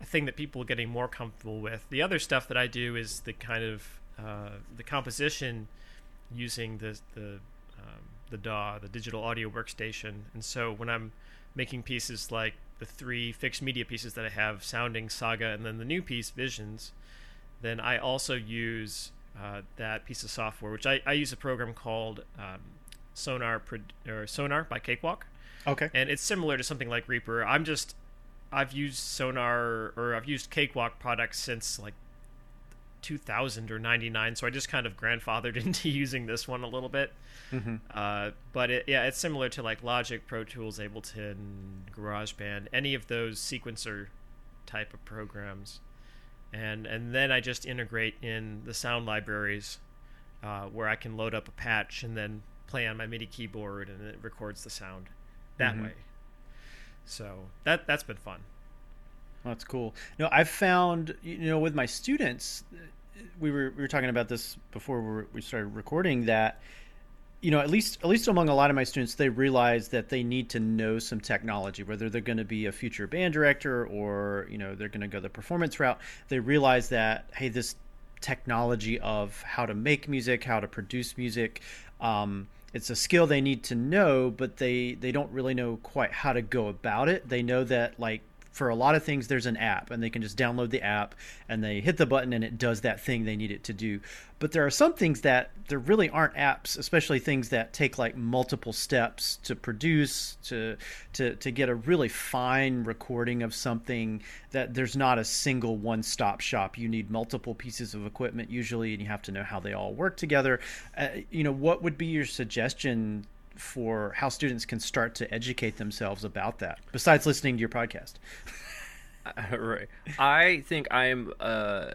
a thing that people are getting more comfortable with. The other stuff that I do is the kind of uh, the composition using the the um, the DAW, the digital audio workstation. And so when I'm making pieces like the three fixed media pieces that I have, Sounding, Saga, and then the new piece, Visions, then I also use uh, that piece of software, which I, I use a program called um, Sonar or Sonar by Cakewalk, Okay. and it's similar to something like Reaper. I'm just I've used Sonar or I've used Cakewalk products since like 2000 or 99, so I just kind of grandfathered into using this one a little bit. Uh, but it, yeah, it's similar to like Logic, Pro Tools, Ableton, GarageBand, any of those sequencer type of programs, and and then I just integrate in the sound libraries uh, where I can load up a patch and then play on my MIDI keyboard and it records the sound that way. So that that's been fun. That's cool. No, I've found you know with my students, we were we were talking about this before we started recording that you know at least at least among a lot of my students they realize that they need to know some technology whether they're going to be a future band director or you know they're going to go the performance route. They realize that hey this technology of how to make music how to produce music um, it's a skill they need to know but they they don't really know quite how to go about it. They know that like for a lot of things there's an app and they can just download the app and they hit the button and it does that thing they need it to do. But there are some things that there really aren't apps especially things that take like multiple steps to produce to to to get a really fine recording of something that there's not a single one stop shop. You need multiple pieces of equipment usually and you have to know how they all work together. Uh, you know what would be your suggestion for how students can start to educate themselves about that besides listening to your podcast. Right. I think i'm uh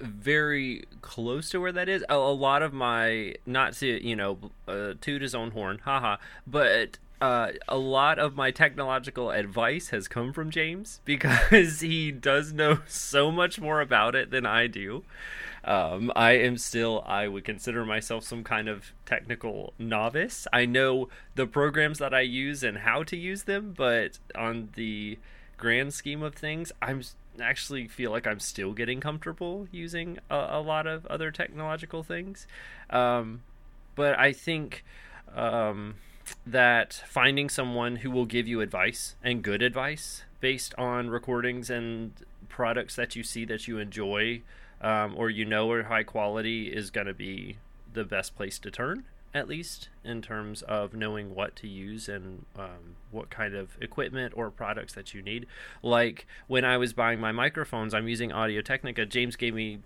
very close to where that is. A, a lot of my not to you know uh, toot his own horn haha but uh, a lot of my technological advice has come from James because he does know so much more about it than I do. Um, I am still, I would consider myself some kind of technical novice. I know the programs that I use and how to use them, but on the grand scheme of things, I'm actually feel like I'm still getting comfortable using a, a lot of other technological things. Um, but I think um, that finding someone who will give you advice and good advice based on recordings and products that you see that you enjoy um, or you know where high quality is going to be the best place to turn at least in terms of knowing what to use and um, what kind of equipment or products that you need. Like when I was buying my microphones, I'm using Audio Technica. James gave me,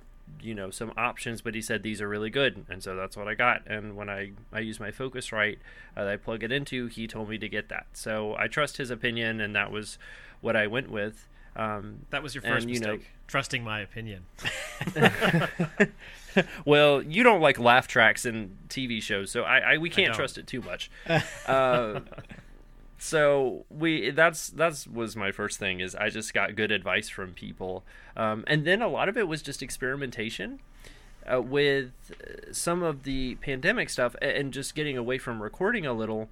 you know, some options, but he said these are really good, and so that's what I got. And when I I use my Focusrite uh, that I plug it into, he told me to get that. So I trust his opinion, and that was what I went with. Um, that was your first and, you mistake. Know, trusting my opinion. well, you don't like laugh tracks in TV shows, so I, I we can't I trust it too much. Uh, so we that's that's was my first thing is I just got good advice from people, um, and then a lot of it was just experimentation. Uh, with some of the pandemic stuff and just getting away from recording a little,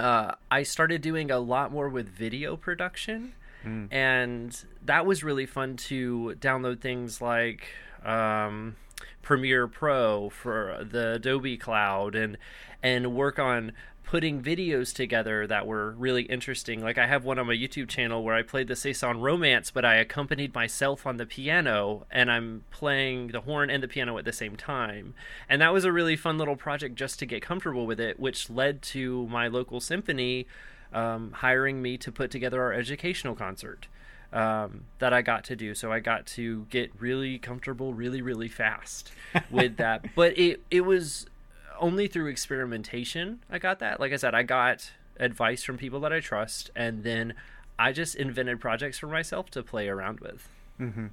uh, I started doing a lot more with video production. Mm. And that was really fun to download things like um, Premiere Pro for the Adobe Cloud and and work on putting videos together that were really interesting. Like I have one on my YouTube channel where I played the Saint-Saëns Romance, but I accompanied myself on the piano and I'm playing the horn and the piano at the same time. And that was a really fun little project just to get comfortable with it, which led to my local symphony um, hiring me to put together our educational concert um, that I got to do. So I got to get really comfortable really, really fast with that. But it, it was only through experimentation I got that. Like I said, I got advice from people that I trust, and then I just invented projects for myself to play around with. Mm-hmm.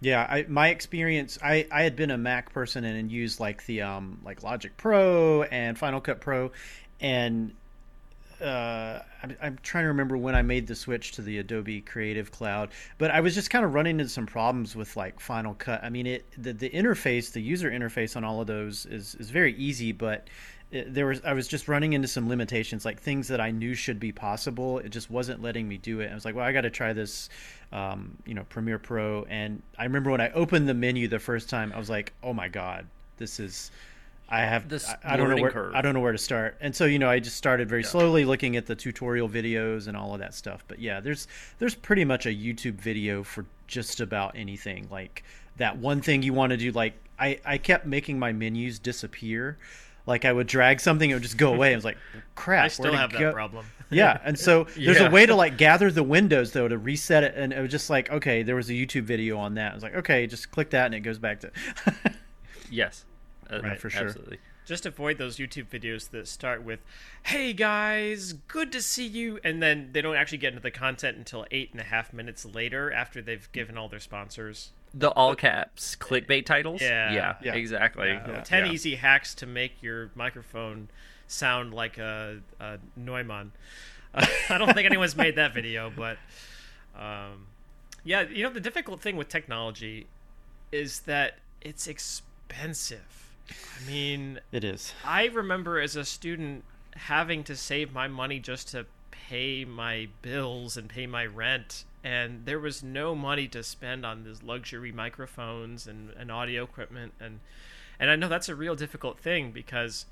Yeah, I, my experience, I, I had been a Mac person and, and used like the um like Logic Pro and Final Cut Pro, and uh, I'm, I'm, trying to remember when I made the switch to the Adobe Creative Cloud, but I was just kind of running into some problems with like Final Cut. I mean, it the, the interface, the user interface on all of those is is very easy, but there was I was just running into some limitations, like things that I knew should be possible. It just wasn't letting me do it. I was like, well, I got to try this, um, you know, Premiere Pro. And I remember when I opened the menu the first time, I was like, oh my god, this is I have this. I, I don't know where curve. I don't know where to start, and so you know I just started very yeah. slowly looking at the tutorial videos and all of that stuff. But yeah, there's there's pretty much a YouTube video for just about anything. Like that one thing you want to do. Like I I kept making my menus disappear. Like I would drag something, it would just go away. I was like, "Crap!" I still have that problem. yeah, and so there's yeah. a way to like gather the windows though to reset it, and it was just like, okay, there was a YouTube video on that. I was like, okay, just click that, and it goes back to. yes. Uh, right, for sure. Absolutely. Just avoid those YouTube videos that start with, "Hey guys, good to see you," and then they don't actually get into the content until eight and a half minutes later after they've given all their sponsors. The all caps clickbait titles. Yeah, yeah, yeah. exactly. Yeah. Yeah. Ten easy hacks to make your microphone sound like a, a Neumann. I don't think anyone's made that video, but um, yeah, you know the difficult thing with technology is that it's expensive. I mean, it is. I remember as a student having to save my money just to pay my bills and pay my rent and there was no money to spend on these luxury microphones and, and audio equipment and and I know that's a real difficult thing because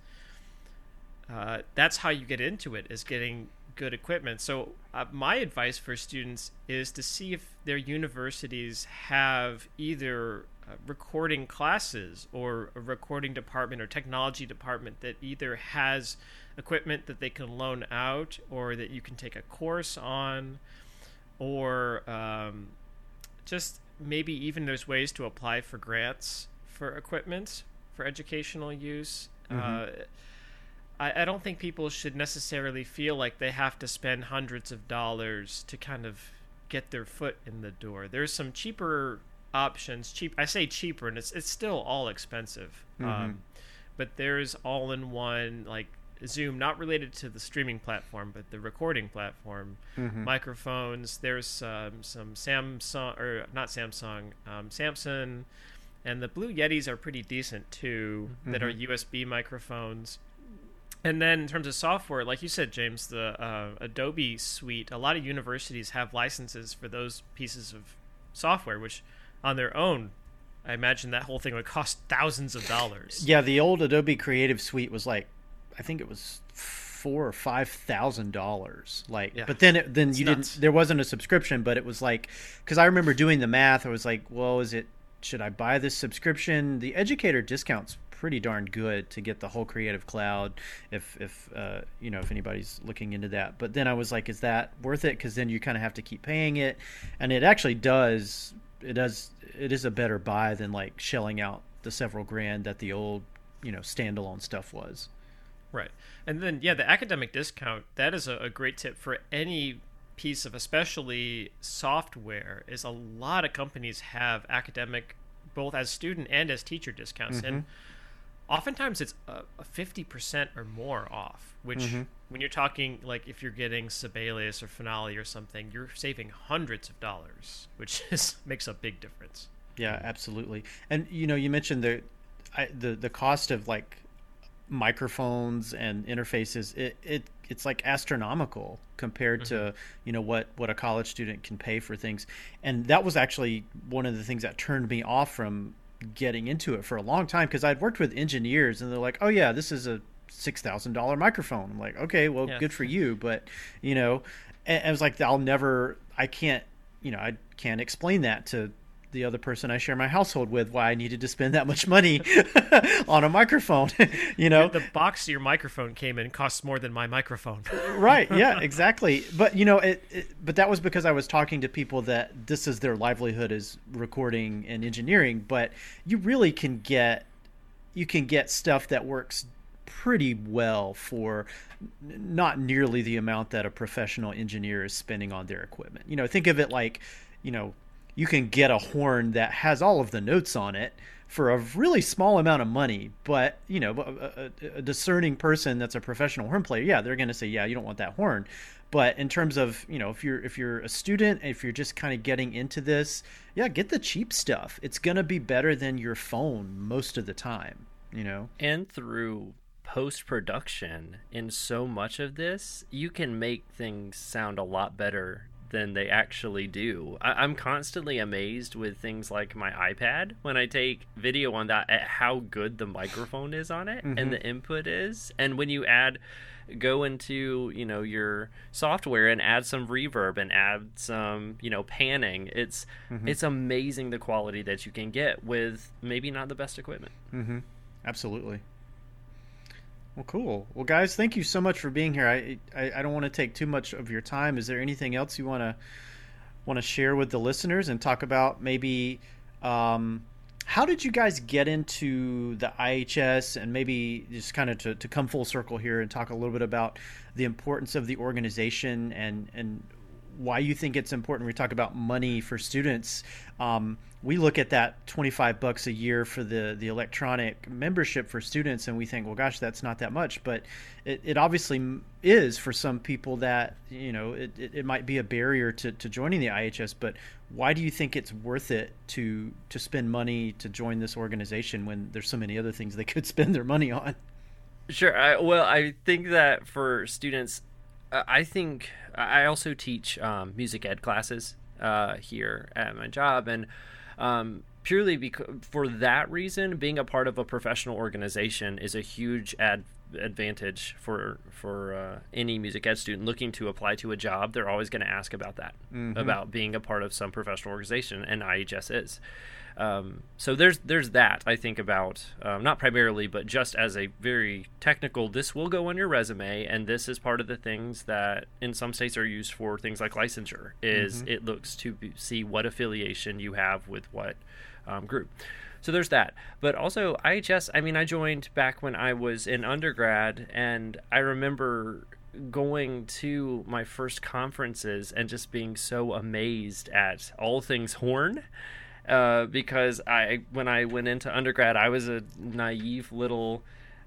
uh, that's how you get into it is getting good equipment. So, uh, my advice for students is to see if their universities have either uh, recording classes or a recording department or technology department that either has equipment that they can loan out or that you can take a course on or um, just maybe even there's ways to apply for grants for equipment for educational use. Mm-hmm. Uh, I, I don't think people should necessarily feel like they have to spend hundreds of dollars to kind of get their foot in the door. There's some cheaper options. Cheap. I say cheaper, and it's it's still all expensive. Mm-hmm. Um, but there's all-in-one like Zoom, not related to the streaming platform, but the recording platform. Mm-hmm. Microphones. There's um, some Samsung or not Samsung, um, Samson, and the Blue Yetis are pretty decent too. Mm-hmm. That are USB microphones. And then in terms of software, like you said, James, the uh, Adobe Suite. A lot of universities have licenses for those pieces of software, which on their own I imagine that whole thing would cost thousands of dollars. Yeah, the old Adobe Creative Suite was like I think it was four or five thousand dollars. Like, yeah. but then it, then it's you nuts. didn't. There wasn't a subscription, but it was like because I remember doing the math. I was like, well, is it? Should I buy this subscription? The educator discounts pretty darn good to get the whole Creative Cloud. If if uh, you know if anybody's looking into that, but then I was like, is that worth it? Because then you kind of have to keep paying it, and it actually does. It does. It is a better buy than like shelling out the several grand that the old you know standalone stuff was. Right. And then, yeah, the academic discount, that is a, a great tip for any piece of especially software is a lot of companies have academic both as student and as teacher discounts mm-hmm. and oftentimes it's a, a, 50% or more off which mm-hmm. when you're talking like if you're getting sibelius or finale or something you're saving hundreds of dollars which is makes a big difference yeah absolutely and you know you mentioned the I, the the cost of like microphones and interfaces it, it it's like astronomical compared mm-hmm. to you know what what a college student can pay for things and that was actually one of the things that turned me off from getting into it for a long time because I'd worked with engineers and they're like oh yeah this is a six thousand dollar microphone I'm like okay well yeah. good for you but you know and I was like I'll never I can't you know I can't explain that to the other person I share my household with why I needed to spend that much money on a microphone. you know, the box your microphone came in costs more than my microphone. right? Yeah, exactly. But you know, it, it, But that was because I was talking to people that this is their livelihood is recording and engineering. But you really can get you can get stuff that works pretty well for not nearly the amount that a professional engineer is spending on their equipment. You know, think of it like, you know, you can get a horn that has all of the notes on it for a really small amount of money. But you know, a, a, a discerning person that's a professional horn player, yeah, they're going to say, yeah, you don't want that horn. But in terms of you know, if you're if you're a student, if you're just kind of getting into this, yeah, get the cheap stuff. It's going to be better than your phone most of the time. You know, and through post production in so much of this, you can make things sound a lot better than they actually do. I- am constantly amazed with things like my iPad when I take video on that at how good the microphone is on it mm-hmm. and the input is. And when you add go into you know your software and add some reverb and add some you know panning it's mm-hmm. it's amazing the quality that you can get with maybe not the best equipment mm-hmm. absolutely well, cool. Well, guys, thank you so much for being here. I I, I don't want to take too much of your time. Is there anything else you want to want to share with the listeners and talk about? Maybe um, how did you guys get into the IHS and maybe just kind of to, to come full circle here and talk a little bit about the importance of the organization and and why you think it's important. We talk about money for students. Um, we look at that 25 bucks a year for the, the electronic membership for students and we think, well, gosh, that's not that much. But it, it obviously is for some people that, you know, it, it, it might be a barrier to, to joining the IHS. But why do you think it's worth it to, to spend money to join this organization when there's so many other things they could spend their money on? Sure. I, well, I think that for students, I think I also teach um, music ed classes uh, here at my job, and um, purely because for that reason, being a part of a professional organization is a huge ad advantage for for uh, any music ed student looking to apply to a job. They're always going to ask about that, Mhm. about being a part of some professional organization, and IHS is. Um, so there's there's that I think about um, not primarily, but just as a very technical. This will go on your resume, and this is part of the things that in some states are used for things like licensure. Is it looks to be, see what affiliation you have with what um, group. So there's that. But also IHS. I mean, I joined back when I was in undergrad, and I remember going to my first conferences and just being so amazed at all things horn uh, because I when I went into undergrad, I was a naive little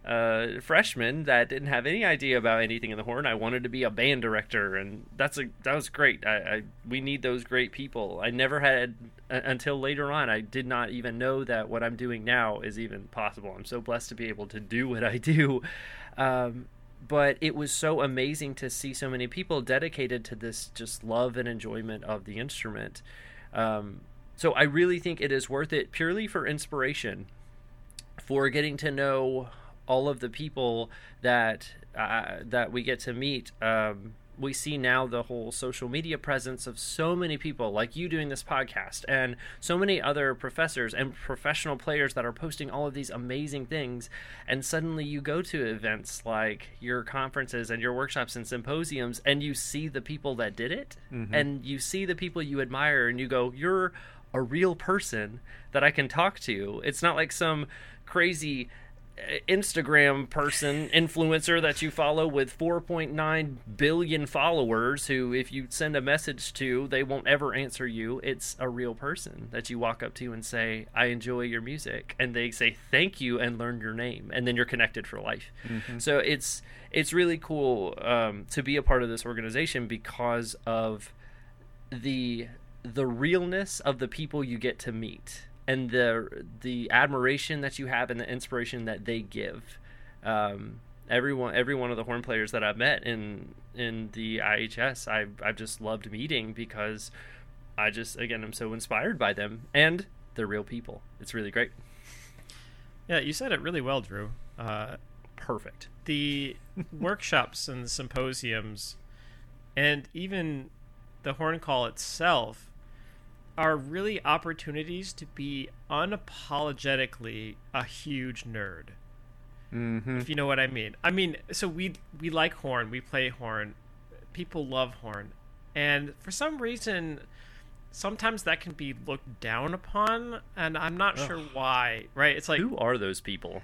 uh, freshman that didn't have any idea about anything in the horn. I wanted to be a band director, and that's a that was great. I, I we need those great people. I never had uh, until later on. I did not even know that what I'm doing now is even possible. I'm so blessed to be able to do what I do. Um, but it was so amazing to see so many people dedicated to this just love and enjoyment of the instrument. Um, so I really think it is worth it purely for inspiration, for getting to know all of the people that uh, that we get to meet. Um, we see now the whole social media presence of so many people like you doing this podcast and so many other professors and professional players that are posting all of these amazing things and suddenly you go to events like your conferences and your workshops and symposiums and you see the people that did it and you see the people you admire and you go you're a real person that I can talk to. It's not like some crazy Instagram person, influencer that you follow with 4.9 billion followers who, if you send a message to, they won't ever answer you. It's a real person that you walk up to and say, I enjoy your music. And they say thank you and learn your name. And then you're connected for life. So it's, it's really cool um, to be a part of this organization because of the the realness of the people you get to meet and the the admiration that you have and the inspiration that they give. Um, everyone, every one of the horn players that I've met in in the IHS, I've I've just loved meeting because I just again I'm so inspired by them and they're real people. It's really great. Yeah, you said it really well, Drew. Uh, Perfect. the workshops and the symposiums, and even the horn call itself, are really opportunities to be unapologetically a huge nerd. Mm-hmm. If you know what I mean. I mean, so we we like horn, we play horn, people love horn, and for some reason, sometimes that can be looked down upon, and I'm not sure why. Right? It's like Who are those people?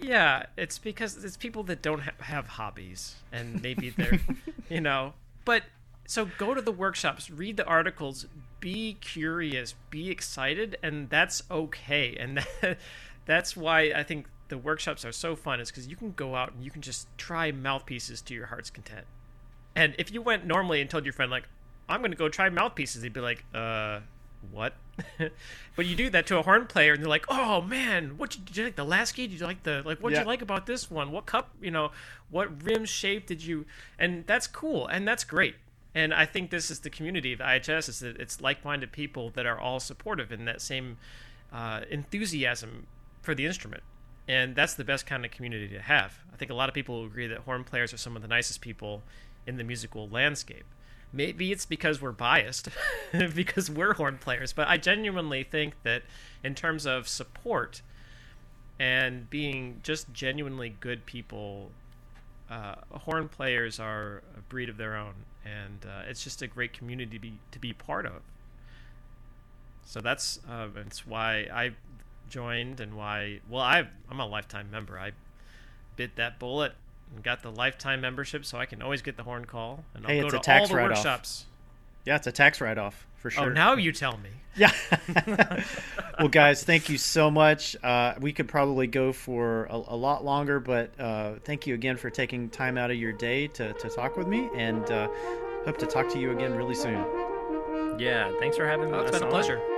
yeah, it's because it's people that don't ha- have hobbies, and maybe they're, you know. But so go to the workshops, read the articles, be curious, be excited, and that's okay. And that, that's why I think the workshops are so fun, is because you can go out and you can just try mouthpieces to your heart's content. And if you went normally and told your friend like, "I'm going to go try mouthpieces," they'd be like, "Uh, what?" but you do that to a horn player, and they're like, "Oh man, what did you like the last key? Did you like the like? What did Yeah. you like about this one? What cup? You know, what rim shape did you?" And that's cool, and that's great. And I think this is the community of IHS is that it's like-minded people that are all supportive in that same uh, enthusiasm for the instrument. And that's the best kind of community to have. I think a lot of people agree that horn players are some of the nicest people in the musical landscape. Maybe it's because we're biased, because we're horn players, but I genuinely think that in terms of support and being just genuinely good people, uh, horn players are a breed of their own, and uh, it's just a great community to be to be part of. So that's uh, that's why I joined and why well I I'm a lifetime member. I bit that bullet and got the lifetime membership, so I can always get the horn call and I'll Hey, go it's to all the write-off. workshops. Yeah, it's a tax write-off for sure. Oh, now you tell me. Yeah. well, guys, thank you so much. Uh, we could probably go for a, a lot longer, but uh, thank you again for taking time out of your day to, to talk with me, and uh, hope to talk to you again really soon. Yeah, thanks for having me. Oh, it's us been a on. pleasure.